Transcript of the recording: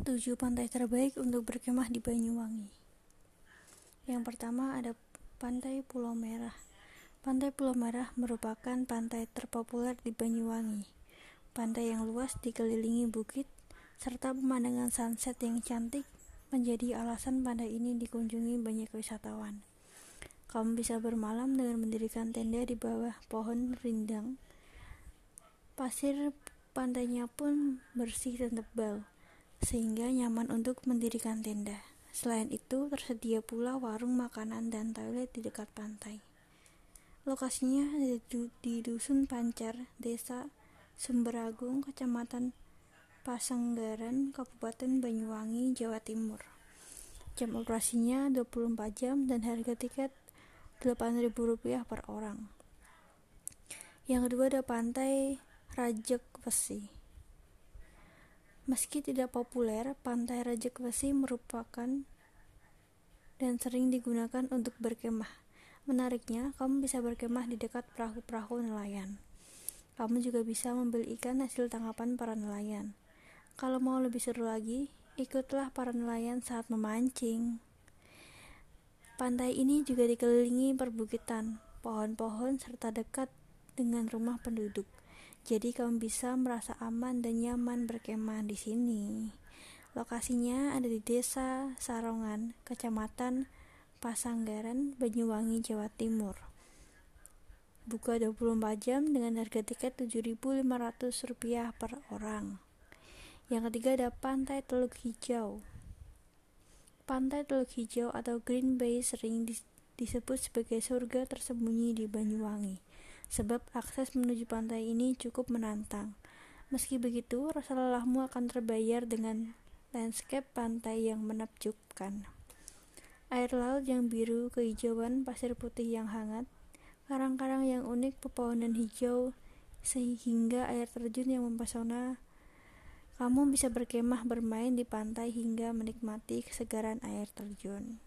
Tujuh pantai terbaik untuk berkemah di Banyuwangi. Yang pertama ada Pantai Pulau Merah. Pantai Pulau Merah merupakan pantai terpopuler di Banyuwangi. Pantai yang luas dikelilingi bukit serta pemandangan sunset yang cantik menjadi alasan pantai ini dikunjungi banyak wisatawan. Kamu bisa bermalam dengan mendirikan tenda di bawah pohon rindang. Pasir pantainya pun bersih dan tebal, sehingga nyaman untuk mendirikan tenda. Selain itu, tersedia pula warung makanan dan toilet di dekat pantai. Lokasinya di Dusun Pancar, Desa Sumberagung, Kecamatan Pasanggaran, Kabupaten Banyuwangi, Jawa Timur. Jam operasinya 24 jam dan harga tiket Rp8.000 per orang. Yang kedua ada pantai Rajek Besi. Meski tidak populer, pantai Rajek Besi merupakan dan sering digunakan untuk berkemah. Menariknya, kamu bisa berkemah di dekat perahu-perahu nelayan. Kamu juga bisa membeli ikan hasil tangkapan para nelayan. Kalau mau lebih seru lagi, ikutlah para nelayan saat memancing. Pantai ini juga dikelilingi perbukitan, pohon-pohon, serta dekat dengan rumah penduduk. Jadi kamu bisa merasa aman dan nyaman berkemah di sini. Lokasinya ada di Desa Sarongan, Kecamatan Pasanggaran, Banyuwangi, Jawa Timur. Buka 24 jam dengan harga tiket Rp7.500 per orang. Yang ketiga ada Pantai Teluk Hijau. Pantai Teluk Hijau atau Green Bay sering disebut sebagai surga tersembunyi di Banyuwangi, sebab akses menuju pantai ini cukup menantang. Meski begitu, rasa lelahmu akan terbayar dengan landscape pantai yang menakjubkan. Air laut yang biru kehijauan pasir putih yang hangat, karang-karang yang unik pepohonan hijau, sehingga air terjun yang mempesona kamu bisa berkemah bermain di pantai hingga menikmati kesegaran air terjun.